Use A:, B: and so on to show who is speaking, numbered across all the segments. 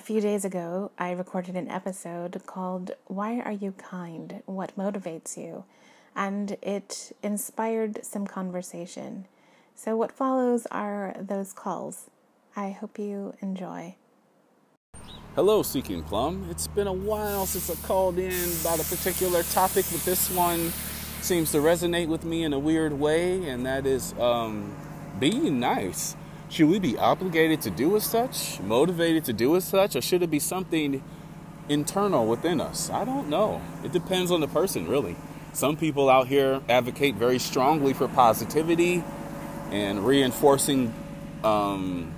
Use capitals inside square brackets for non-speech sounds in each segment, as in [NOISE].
A: A few days ago, I recorded an episode called Why Are You Kind? What Motivates You? And it inspired some conversation. So, what follows are those calls. I hope you enjoy.
B: Hello, Seeking Plum. It's been a while since I called in about a particular topic, but this one seems to resonate with me in a weird way, and that is um, being nice. Should we be obligated to do as such, motivated to do as such, or should it be something internal within us? I don't know. It depends on the person, really. Some people out here advocate very strongly for positivity and reinforcing um,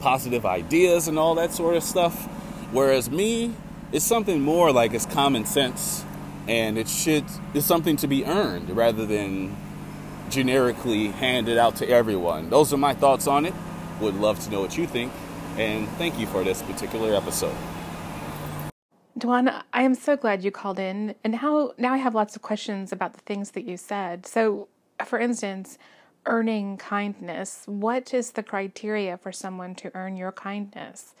B: positive ideas and all that sort of stuff. Whereas me, it's something more like it's common sense and it should it's something to be earned rather than generically handed out to everyone. Those are my thoughts on it. Would love to know what you think. And thank you for this particular episode.
A: Dwan, I am so glad you called in. And now now I have lots of questions about the things that you said. So, for instance, earning kindness. What is the criteria for someone to earn your kindness?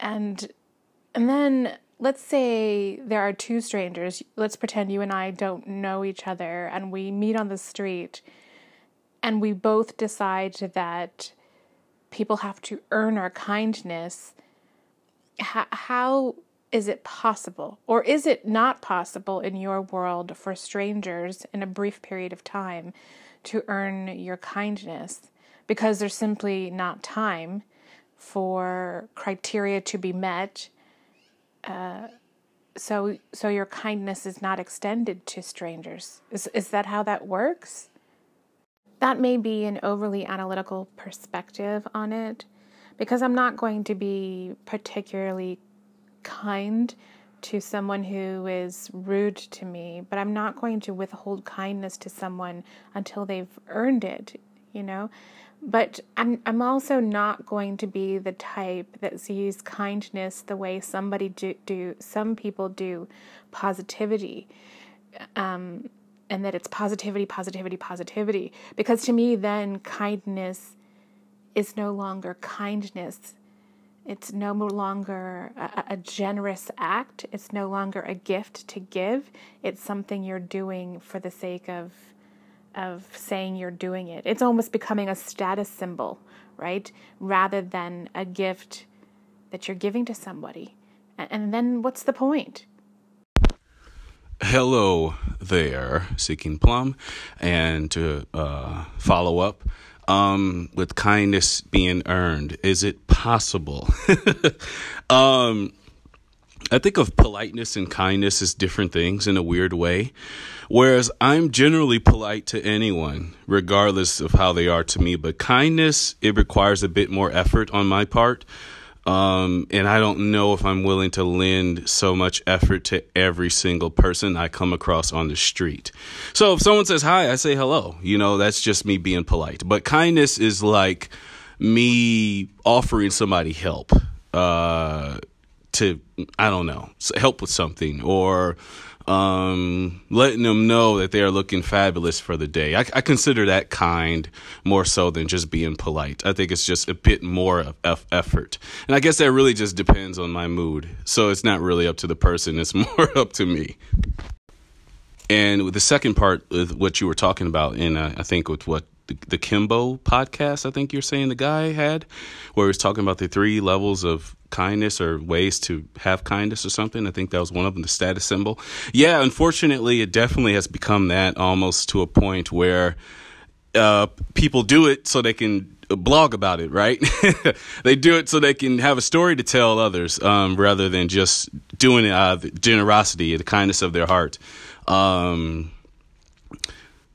A: And and then let's say there are two strangers. Let's pretend you and I don't know each other and we meet on the street and we both decide that people have to earn our kindness. How, how is it possible? Or is it not possible in your world for strangers in a brief period of time to earn your kindness because there's simply not time for criteria to be met. Uh, so, so your kindness is not extended to strangers. Is is that how that works? That may be an overly analytical perspective on it, because I'm not going to be particularly kind to someone who is rude to me, but I'm not going to withhold kindness to someone until they've earned it, you know? But I'm I'm also not going to be the type that sees kindness the way somebody do, do some people do positivity. Um, and that it's positivity, positivity, positivity. Because to me, then kindness is no longer kindness it's no longer a, a, generous act. It's no longer a gift to give. It's something you're doing for the sake of of saying you're doing it. It's almost becoming a status symbol, right? Rather than a gift that you're giving to somebody. And, then what's the point?
B: Hello there, Seeking Plum. And to uh, follow up, um, with kindness being earned? Is it possible? [LAUGHS] um, I think of politeness and kindness as different things in a weird way. Whereas I'm generally polite to anyone, regardless of how they are to me. But kindness, it requires a bit more effort on my part. Um, and I don't know if I'm willing to lend so much effort to every single person I come across on the street. So if someone says hi, I say hello. You know, that's just me being polite. But kindness is like me offering somebody help, uh, to, I don't know, help with something or, um, letting them know that they are looking fabulous for the day. I, I, consider that kind more so than just being polite. I think it's just a bit more of effort. And I guess that really just depends on my mood. So it's not really up to the person, it's [LAUGHS] more up to me. And with the second part of what you were talking about, and I think with what the, the Akimbo podcast, I think you're saying the guy had, where he was talking about the three levels of kindness or ways to have kindness or something. I think that was one of them, the status symbol. Yeah, unfortunately, it definitely has become that almost to a point where uh, people do it so they can blog about it, right? [LAUGHS] they do it so they can have a story to tell others um, rather than just doing it out of generosity, the kindness of their heart. Um,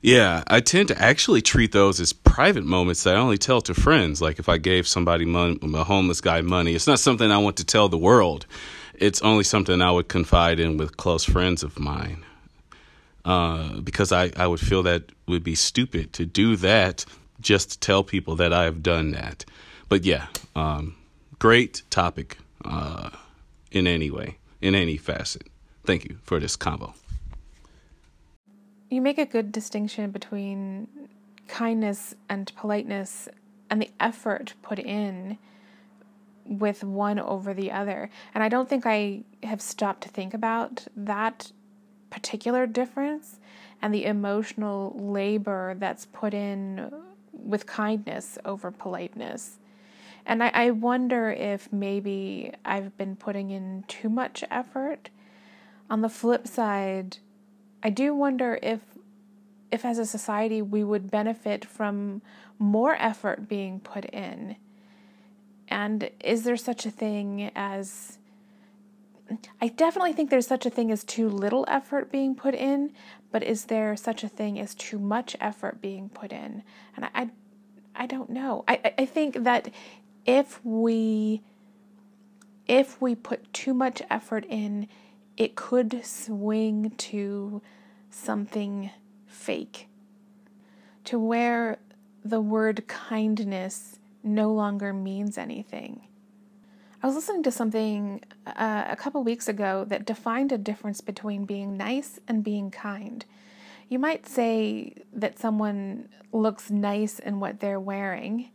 B: yeah, I tend to actually treat those as private moments that I only tell to friends. Like if I gave somebody money, a homeless guy money, it's not something I want to tell the world. It's only something I would confide in with close friends of mine. Uh, because I, I would feel that would be stupid to do that just to tell people that I have done that. But yeah, um, great topic uh, in any way, in any facet. Thank you for this combo
A: you make a good distinction between kindness and politeness and the effort put in with one over the other. And I don't think I have stopped to think about that particular difference and the emotional labor that's put in with kindness over politeness. And I, I wonder if maybe I've been putting in too much effort. On the flip side, I do wonder if if as a society we would benefit from more effort being put in. And is there such a thing as I definitely think there's such a thing as too little effort being put in, but is there such a thing as too much effort being put in? And I, I, I don't know. I, I think that if we if we put too much effort in, it could swing to something fake, to where the word kindness no longer means anything. I was listening to something uh, a couple weeks ago that defined a difference between being nice and being kind. You might say that someone looks nice in what they're wearing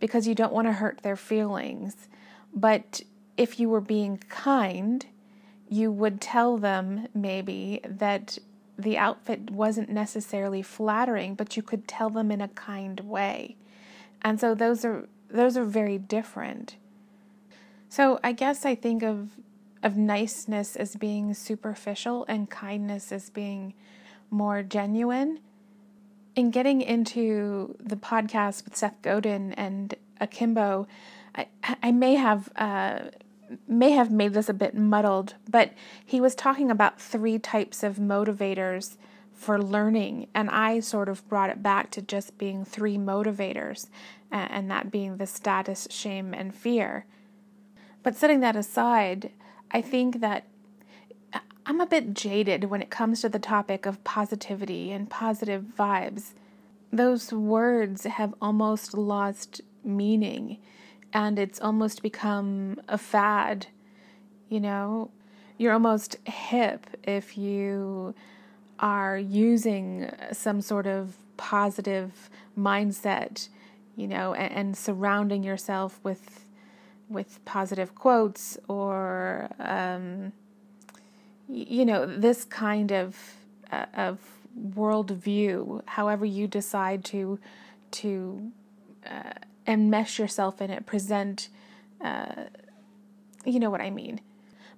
A: because you don't want to hurt their feelings. But if you were being kind, you would tell them maybe that the outfit wasn't necessarily flattering, but you could tell them in a kind way. And so those are those are very different. So I guess I think of of niceness as being superficial and kindness as being more genuine. In getting into the podcast with Seth Godin and Akimbo, I, I may have uh, may have made this a bit muddled, but he was talking about three types of motivators for learning, and I sort of brought it back to just being three motivators, and that being the status, shame, and fear. But setting that aside, I think that uh, I'm a bit jaded when it comes to the topic of positivity and positive vibes. Those words have almost lost meaning and it's almost become a fad. You know, you're almost hip if you are using some sort of positive mindset, you know, and, and surrounding yourself with with positive quotes or um, you know this kind of uh, of worldview. However, you decide to to uh, enmesh yourself in it, present, uh, you know what I mean.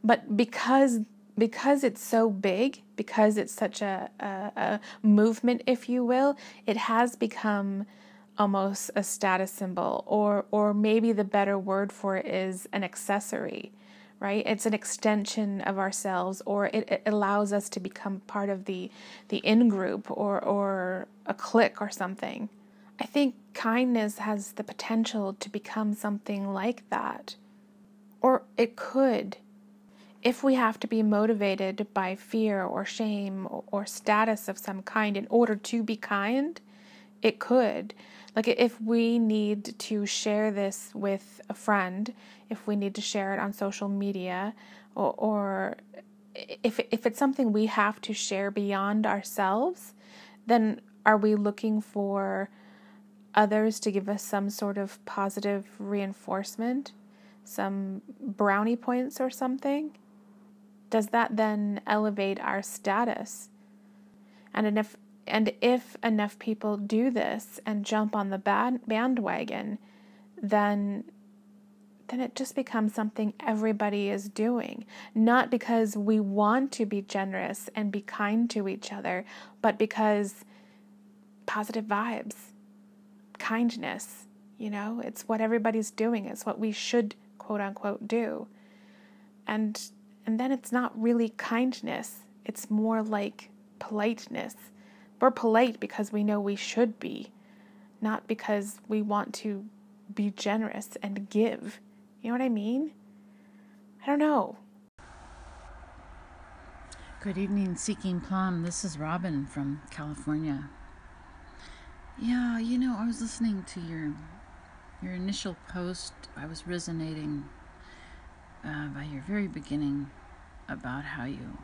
A: But because because it's so big, because it's such a, a, a movement, if you will, it has become almost a status symbol, or or maybe the better word for it is an accessory right it's an extension of ourselves or it, it, allows us to become part of the the in group or or a clique or something I think kindness has the potential to become something like that. Or it could. If we have to be motivated by fear or shame or status of some kind in order to be kind, it could. Like if we need to share this with a friend, if we need to share it on social media, or, or if if it's something we have to share beyond ourselves, then are we looking for others to give us some sort of positive reinforcement, some brownie points or something, does that then elevate our status? And if and if enough people do this and jump on the band, bandwagon, then then it just becomes something everybody is doing. Not because we want to be generous and be kind to each other, but because positive vibes kindness. You know, it's what everybody's doing. It's what we should quote unquote do. And and then it's not really kindness. It's more like politeness. We're polite because we know we should be, not because we want to be generous and give. You know what I mean? I don't know.
C: Good evening, Seeking Plum. This is Robin from California. Yeah, you know, I was listening to your your initial post. I was resonating uh, by your very beginning about how you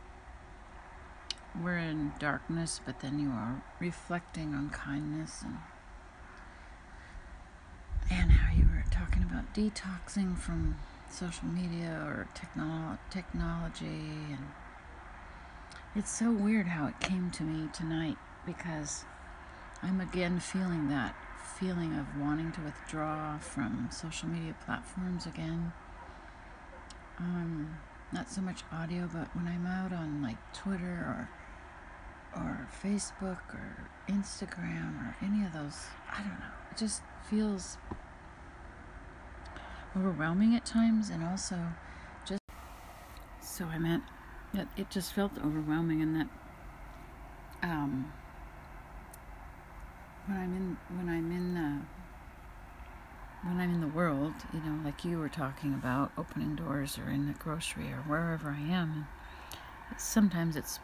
C: were in darkness, but then you are reflecting on kindness and how you were talking about detoxing from social media or technolo- technology and it's so weird how it came to me tonight because I'm again feeling that feeling of wanting to withdraw from social media platforms again. Um, not so much audio, but when I'm out on like Twitter or or Facebook or Instagram or any of those, I don't know. It just feels overwhelming at times and also just so I meant that it just felt overwhelming and that um when I'm in when I'm in uh, when I'm in the world, you know, like you were talking about opening doors or in the grocery or wherever I am, sometimes it's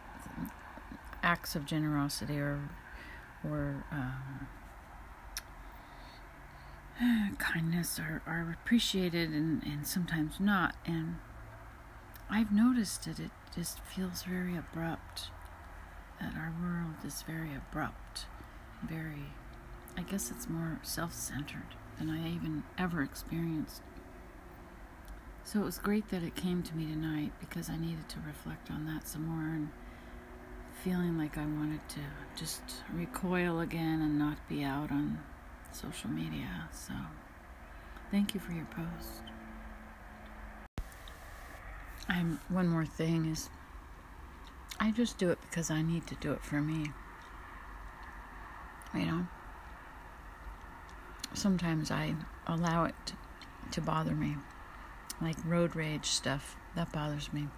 C: acts of generosity or or um, [SIGHS] kindness are, are appreciated and, and sometimes not. And I've noticed that it just feels very abrupt, that our world is very abrupt, very, I guess it's more self centered than I even ever experienced. So it was great that it came to me tonight because I needed to reflect on that some more and feeling like I wanted to just recoil again and not be out on social media. So, thank you for your post. I'm one more thing is I just do it because I need to do it for me. You know, sometimes I allow it to bother me, like road rage stuff. That bothers me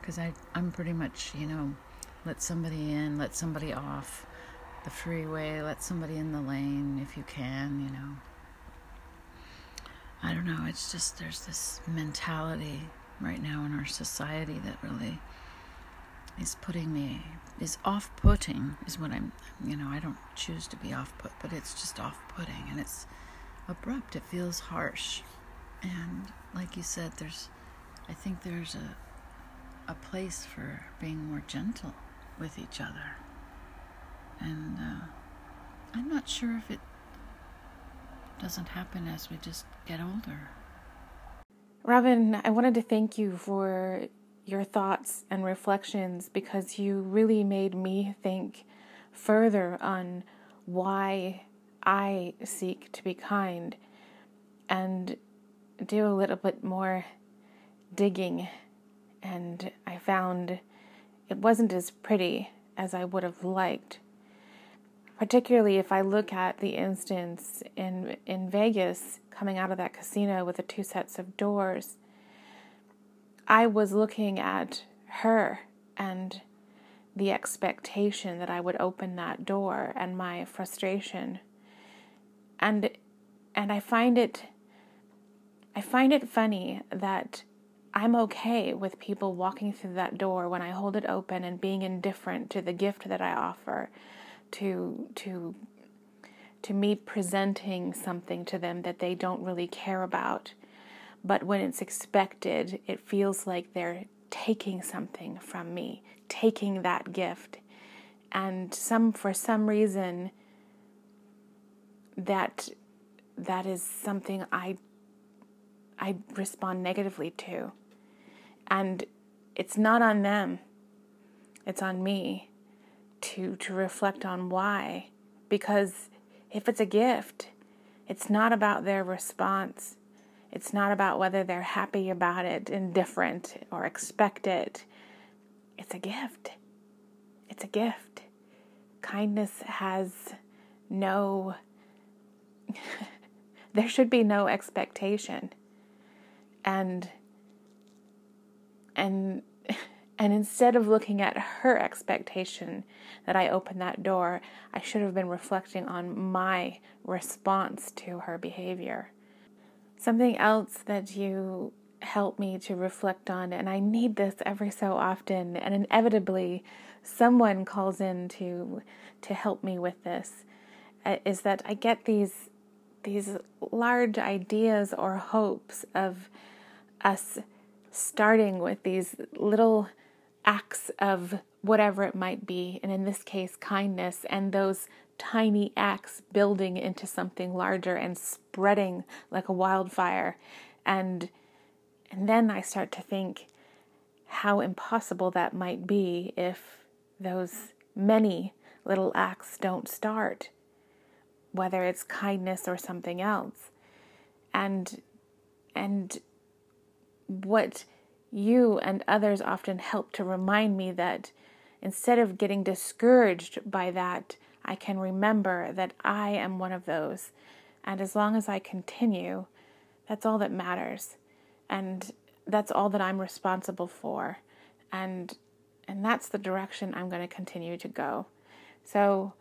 C: because I I'm pretty much you know let somebody in, let somebody off the freeway, let somebody in the lane if you can, you know. I don't know, it's just there's this mentality right now in our society that really is putting me is off-putting is what I'm you know I don't choose to be off-put but it's just off-putting and it's abrupt. It feels harsh. And like you said there's I think there's a a place for being more gentle with each other. And uh, I'm not sure if it doesn't happen as we just get older.
A: Robin, I wanted to thank you for your thoughts and reflections because you really made me think further on why I seek to be kind and do a little bit more digging. And I found it wasn't as pretty as I would have liked particularly if I look at the instance in in Vegas coming out of that casino with the two sets of doors. I was looking at her and the expectation that I would open that door and my frustration. And and I find it I find it funny that I'm okay with people walking through that door when I hold it open and being indifferent to the gift that I offer to to to me presenting something to them that they don't really care about. But when it's expected, it feels like they're taking something from me, taking that gift. And some for some reason that that is something I I respond negatively to. And it's not on them. It's on me to to reflect on why because if it's a gift it's not about their response it's not about whether they're happy about it indifferent or expect it it's a gift. It's a gift. Kindness has no [LAUGHS] there should be no expectation. And and [LAUGHS] and instead of looking at her expectation that I open that door, I should have been reflecting on my response to her behavior. Something else that you help me to reflect on, and I need this every so often, and inevitably someone calls in to to help me with this, uh, is that I get these these large ideas or hopes of us starting with these little acts of whatever it might be, and in this case, kindness, and those tiny acts building into something larger and spreading like a wildfire. And And then I start to think how impossible that might be if those many little acts don't start, whether it's kindness or something else. And and what you and others often help to remind me that instead of getting discouraged by that, I can remember that I am one of those. And as long as I continue, that's all that matters. And that's all that I'm responsible for. And and that's the direction I'm going to continue to go. So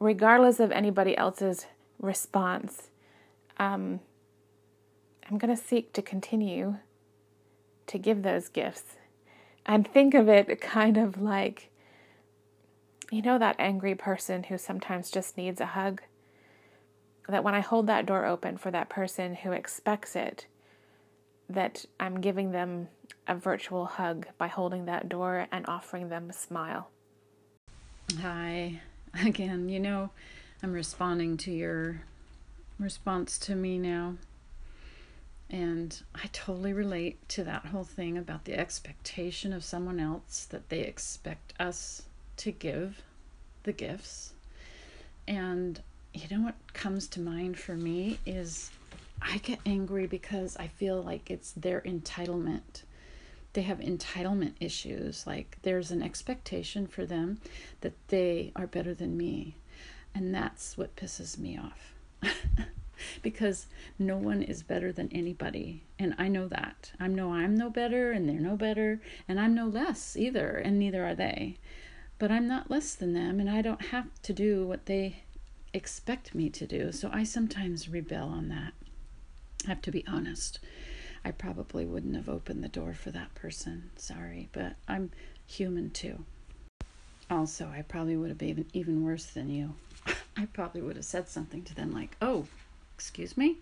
A: regardless of anybody else's response, um, I'm going to seek to continue to give those gifts and think of it kind of like you know that angry person who sometimes just needs a hug? That when I hold that door open for that person who expects it, that I'm giving them a virtual hug by holding that door and offering them a smile.
C: Hi. Again, you know, I'm responding to your response to me now. And I totally relate to that whole thing about the expectation of someone else that they expect us to give the gifts. And you know what comes to mind for me is I get angry because I feel like it's their entitlement. They have entitlement issues. Like there's an expectation for them that they are better than me. And that's what pisses me off. [LAUGHS] because no one is better than anybody. And I know that. I know I'm no better and they're no better. And I'm no less either. And neither are they. But I'm not less than them. And I don't have to do what they expect me to do. So I sometimes rebel on that. I have to be honest. I probably wouldn't have opened the door for that person. Sorry. But I'm human too. Also, I probably would have been even worse than you. [LAUGHS] I probably would have said something to them like, oh, Excuse me?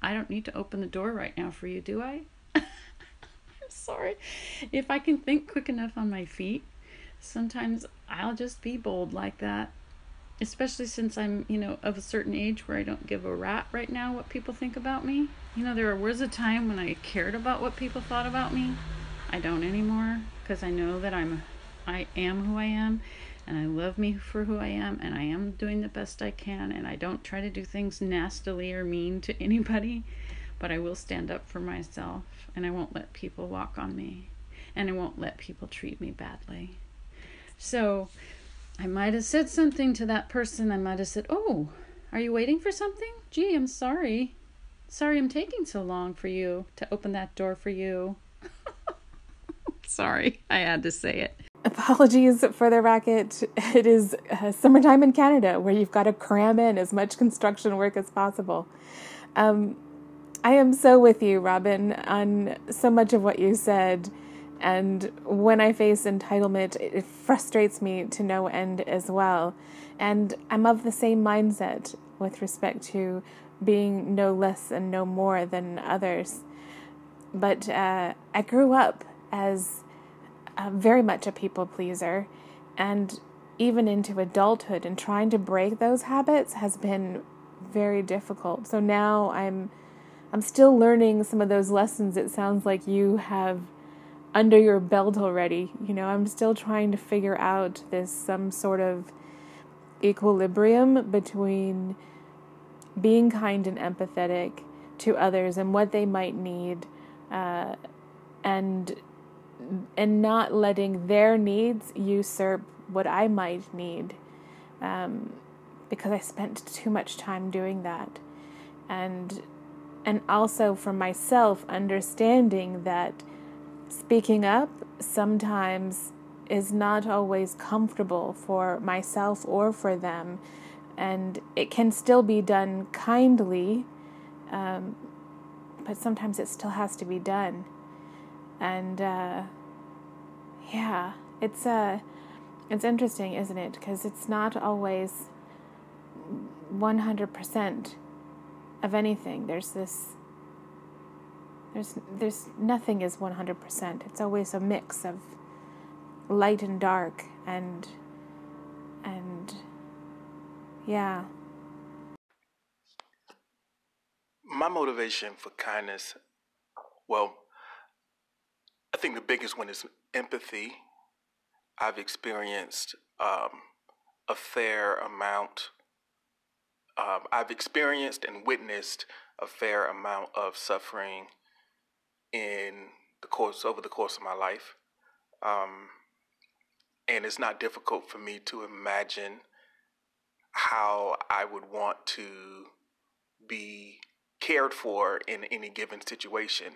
C: I don't need to open the door right now for you, do I? [LAUGHS] I'm sorry. If I can think quick enough on my feet, sometimes I'll just be bold like that. Especially since I'm, you know, of a certain age where I don't give a rat right now what people think about me. You know, there was a time when I cared about what people thought about me. I don't anymore because I know that I'm I am who I am and I love me for who I am and I am doing the best I can and I don't try to do things nastily or mean to [LAUGHS] anybody, but I will stand up for myself and I won't let people walk on me and I won't let people treat me badly. So I might have said something to that person. I might have said, "Oh, are you waiting for something? Gee, I'm sorry. Sorry I'm taking so long for you to open that door for you." [LAUGHS] sorry, I had to say it.
A: Apologies for the racket. It is uh, summertime in Canada where you've got to cram in as much construction work as possible. Um, I am so with you, Robin, on so much of what you said. And when I face entitlement, it frustrates me to no end as well. And I'm of the same mindset with respect to being no less and no more than others. But uh, I grew up as uh, very much a people pleaser, and even into adulthood and trying to break those habits has been very difficult. So now I'm I'm still learning some of those lessons it sounds like you have under your belt already. You know, I'm still trying to figure out this some sort of equilibrium between being kind and empathetic to others and what they might need uh, and and not letting their needs usurp what I might need um, because I spent too much time doing that. And and also for myself understanding that speaking up sometimes is not always comfortable for myself or for them and it can still be done kindly um, but sometimes it still has to be done and uh, yeah, it's uh, it's interesting, isn't it? Because it's not always one hundred percent of anything. There's this. There's there's nothing is one hundred percent. It's always a mix of light and dark, and and yeah.
D: My motivation for kindness, well think the biggest one is empathy. I've experienced um, a fair amount. Um, I've experienced and witnessed a fair amount of suffering in the course over the course of my life, um, and it's not difficult for me to imagine how I would want to be cared for in any given situation.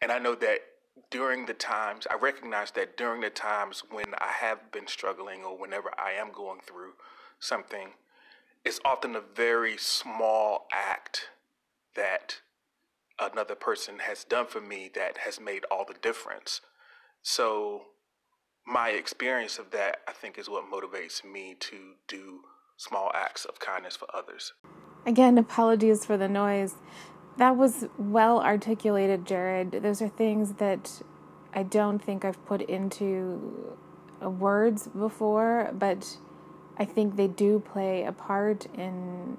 D: And I know that during the times, I recognize that during the times when I have been struggling or whenever I am going through something, it's often a very small act that another person has done for me that has made all the difference. So, my experience of that, I think, is what motivates me to do small acts of kindness for others.
A: Again, apologies for the noise. That was well articulated, Jared. Those are things that I don't think I've put into uh, words before, but I think they do play a part in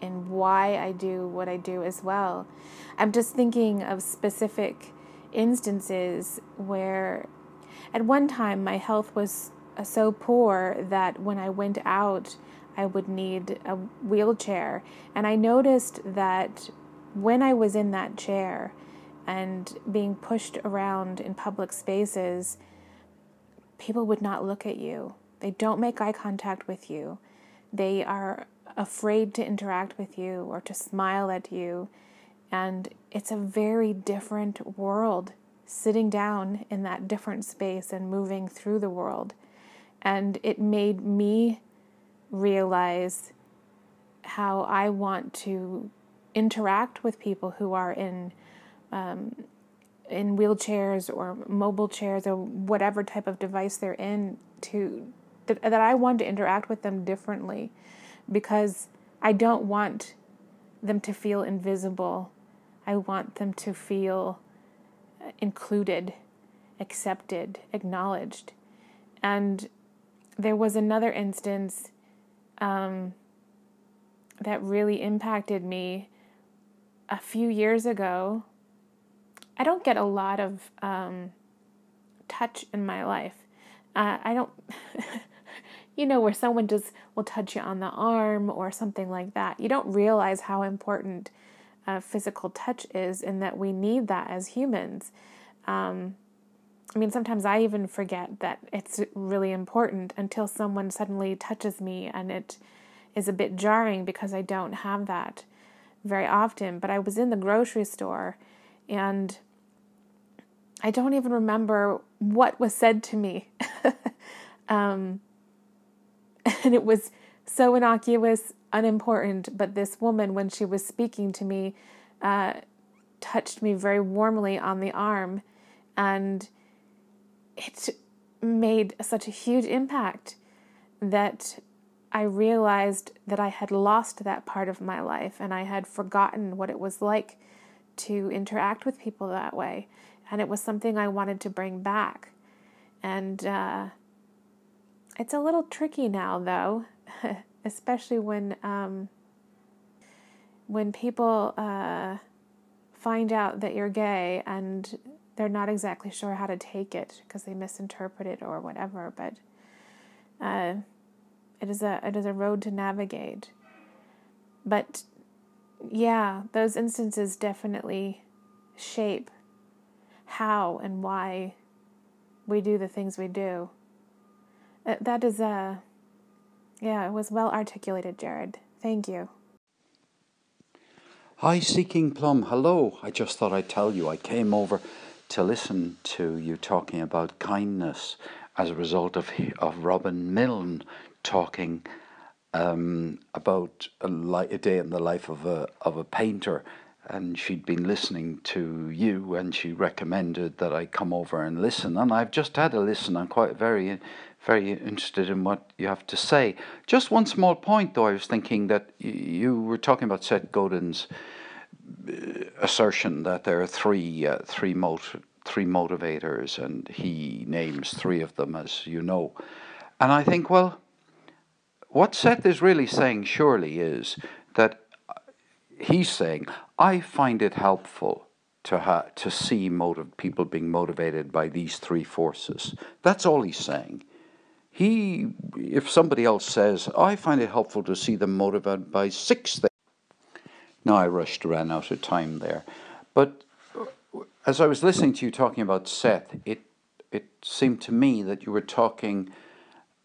A: in why I do what I do as well. I'm just thinking of specific instances where at one time my health was uh, so poor that when I went out I would need a wheelchair and I noticed that when I was in that chair and being pushed around in public spaces, people would not look at you. They don't make eye contact with you. They are afraid to interact with you or to smile at you. And it's a very different world sitting down in that different space and moving through the world. And it made me realize how I want to interact with people who are in um, in wheelchairs or mobile chairs or whatever type of device they're in to that, that I want to interact with them differently because I don't want them to feel invisible. I want them to feel included, accepted, acknowledged. And there was another instance um, that really impacted me a few years ago, I don't get a lot of um, touch in my life. Uh, I don't, [LAUGHS] you know, where someone just will touch you on the arm or something like that. You don't realize how important uh, physical touch is and that we need that as humans. Um, I mean, sometimes I even forget that it's really important until someone suddenly touches me and it is a bit jarring because I don't have that very often, but I was in the grocery store and I don't even remember what was said to me. [LAUGHS] um, [LAUGHS] and it was so innocuous, unimportant, but this woman, when she was speaking to me, uh, touched me very warmly on the arm, and it made such a huge impact that I realized that I had lost that part of my life and I had forgotten what it was like to interact with people that way. And it was something I wanted to bring back. And uh, it's a little tricky now, though, [LAUGHS] especially when um, when people uh, find out that you're gay and they're not exactly sure how to take it because they misinterpret it or whatever. But uh, it is a it is a road to navigate. But yeah, those instances definitely shape how and why we do the things we do. Uh, that is a yeah, it was well articulated, Jared. Thank you.
E: Hi, Seeking Plum. Hello. I just thought I'd tell you I came over to listen to you talking about kindness as a result of of Robin Milne talking um, about a, li- a, day in the life of a of a painter, and she'd been listening to you, and she recommended that I come over and listen. And I've just had a listen. I'm quite very very interested in what you have to say. Just one small point, though. I was thinking that you were talking about Seth Godin's uh, assertion that there are three uh, three mot- three motivators, and he names three of them, as you know. And I think, well, what Seth is really saying, surely, is that uh, he's saying, I find it helpful to ha- to see motive people being motivated by these three forces. That's all he's saying. He, if somebody else says, I find it helpful to see them motivated by six things. Now I rushed, ran out of time there, but uh, as I was listening to you talking about Seth, it it seemed to me that you were talking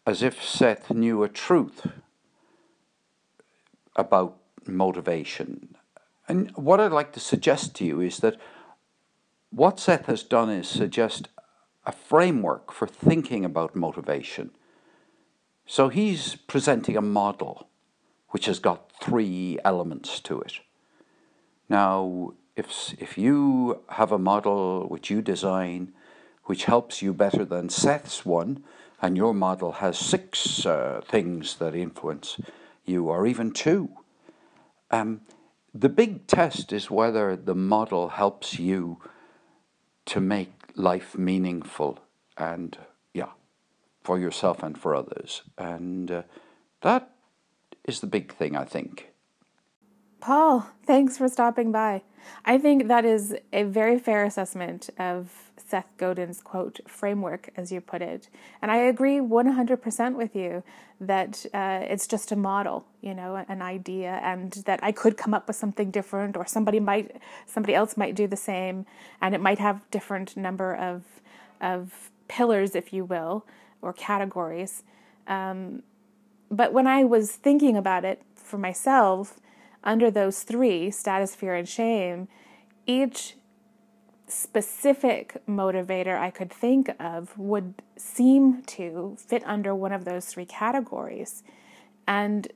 E: as if Seth knew a truth about motivation. And what I'd like to suggest to you is that what Seth has done is suggest a framework for thinking about motivation. So he's presenting a model which has got three elements to it. Now, if, if you have a model which you design which helps you better than Seth's one, and your model has six uh, things that influence you, or even two, um, the big test is whether the model helps you to make life meaningful and, yeah, for yourself and for others. And uh, that is the big thing, I think.
A: Paul, thanks for stopping by. I think that is a very fair assessment of Seth Godin's quote framework, as you put it. And I agree 100% with you that uh, it's just a model, you know, an idea, and that I could come up with something different, or somebody might, somebody else might do the same, and it might have different number of of pillars, if you will, or categories. Um, but when I was thinking about it for myself, under those three status, fear, and shame, each specific motivator I could think of would seem to fit under one of those three categories. And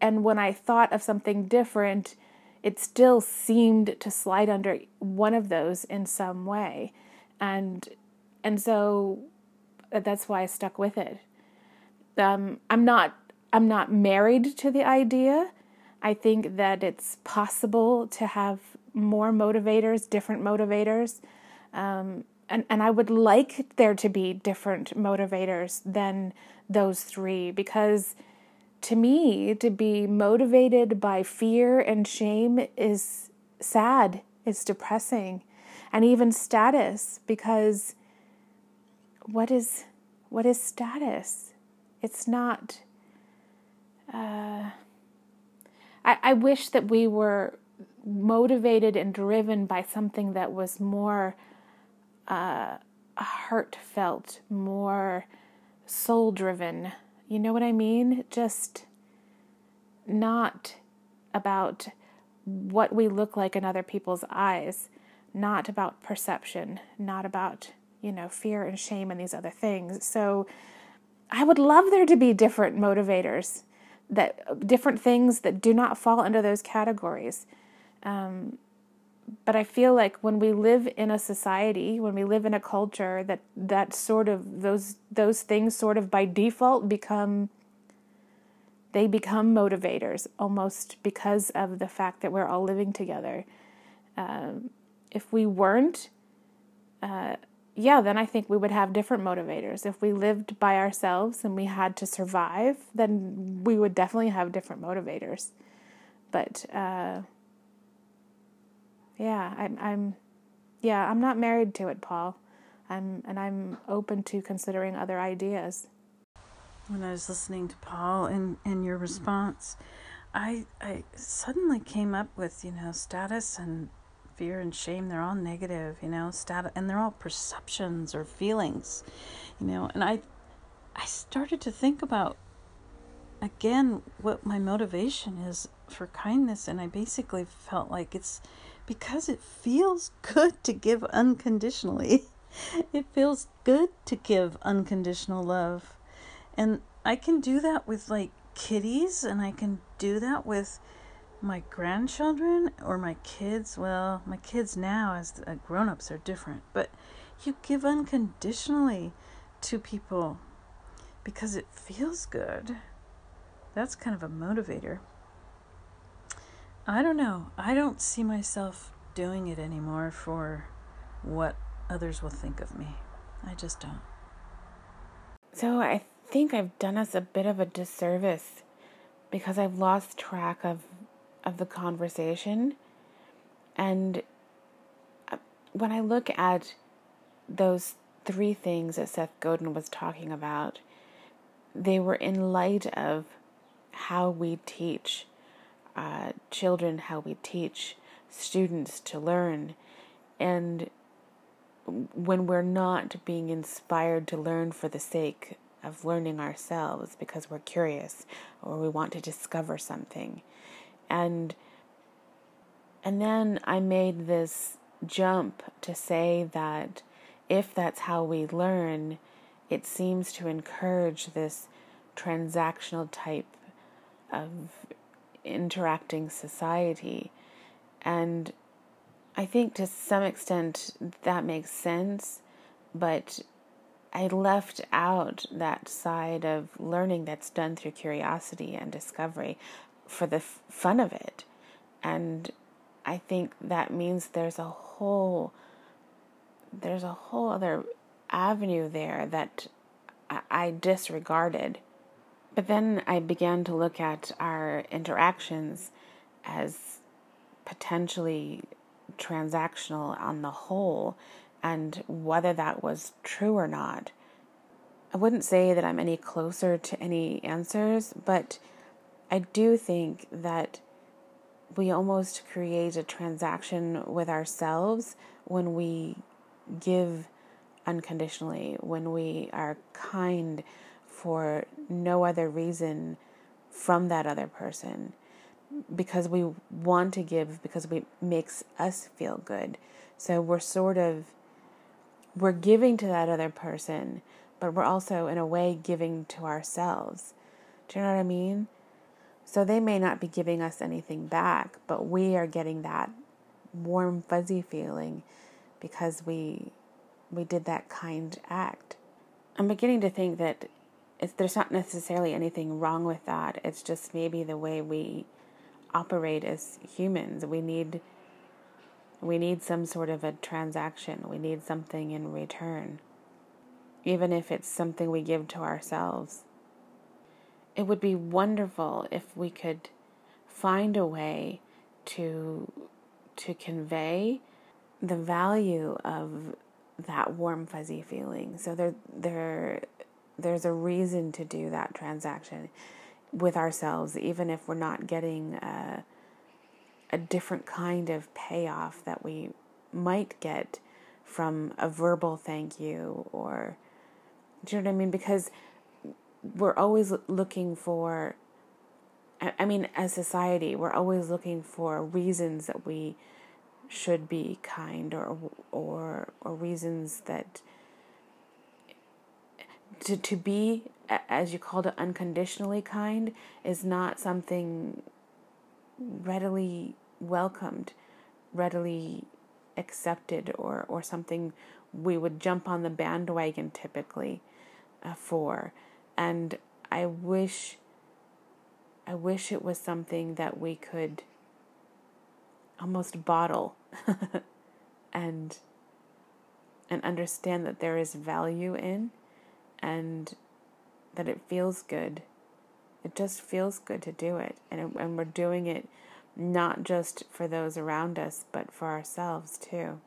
A: and when I thought of something different, it still seemed to slide under one of those in some way. And and so that's why I stuck with it. Um, I'm not I'm not married to the idea, I think that it's possible to have more motivators, different motivators. Um, and, and I would like there to be different motivators than those three because to me, to be motivated by fear and shame is sad, it's depressing, and even status because what is what is status? It's not. Uh, I, I wish that we were motivated and driven by something that was more uh, heartfelt, more soul driven. You know what I mean? Just not about what we look like in other people's eyes, not about perception, not about, you know, fear and shame and these other things. So I would love there to be different motivators that different things that do not fall under those categories. Um, but I feel like when we live in a society, when we live in a culture, that that sort of those those things sort of by default become they become motivators almost because of the fact that we're all living together. Um, if we weren't, uh, yeah, then I think we would have different motivators. If we lived by ourselves and we had to survive, then we would definitely have different motivators. But uh, yeah, I'm, I'm, yeah, I'm not married to it, Paul. I'm, and I'm open to considering other ideas.
F: When I was listening to Paul and, and your response, I, I suddenly came up with, you know, status and fear and shame they're all negative you know stat and they're all perceptions or feelings you know and i i started to think about again what my motivation is for kindness and i basically felt like it's because it feels good to give unconditionally. [LAUGHS] It feels good to give unconditional love. And i can do that with like kitties and i can do that with my grandchildren or my kids, well, my kids now as grown ups are different, but you give unconditionally to people because it feels good. That's kind of a motivator. I don't know. I don't see myself doing it anymore for what others will think of me. I just don't.
A: So I think I've done us a bit of a disservice because I've lost track of of the conversation. And when I look at those three things that Seth Godin was talking about, they were in light of how we teach uh, children, how we teach students to learn. And when we're not being inspired to learn for the sake of learning ourselves because we're curious or we want to discover something. And and then I made this jump to say that if that's how we learn, it seems to encourage this transactional type of interacting society. And I think to some extent that makes sense, but I left out that side of learning that's done through curiosity and discovery for the f- fun of it. And I think that means there's a whole there's a whole other avenue there that I, I disregarded. But then I began to look at our interactions as potentially transactional on the whole and whether that was true or not. I wouldn't say that I'm any closer to any answers, but I do think that we almost create a transaction with ourselves when we give unconditionally, when we are kind for no other reason from that other person because we want to give because it makes us feel good. So we're sort of we're giving to that other person, but we're also in a way giving to ourselves. Do you know what I mean? So they may not be giving us anything back, but we are getting that warm fuzzy feeling because we we did that kind act. I'm beginning to think that there's not necessarily anything wrong with that. It's just maybe the way we operate as humans. We need we need some sort of a transaction. We need something in return. Even if it's something we give to ourselves. It would be wonderful if we could find a way to to convey the value of that warm fuzzy feeling. So there there there's a reason to do that transaction with ourselves, even if we're not getting a, a different kind of payoff that we might get from a verbal thank you or do you know what I mean? Because we're always looking for I mean, as society, we're always looking for reasons that we should be kind or or or reasons that to to be as you called it unconditionally kind is not something readily welcomed readily accepted or or something we would jump on the bandwagon typically uh, for and i wish i wish it was something that we could almost bottle [LAUGHS] and and understand that there is value in and that it feels good. It just feels good to do it. And, and we're doing it not just for those around us, but for ourselves too.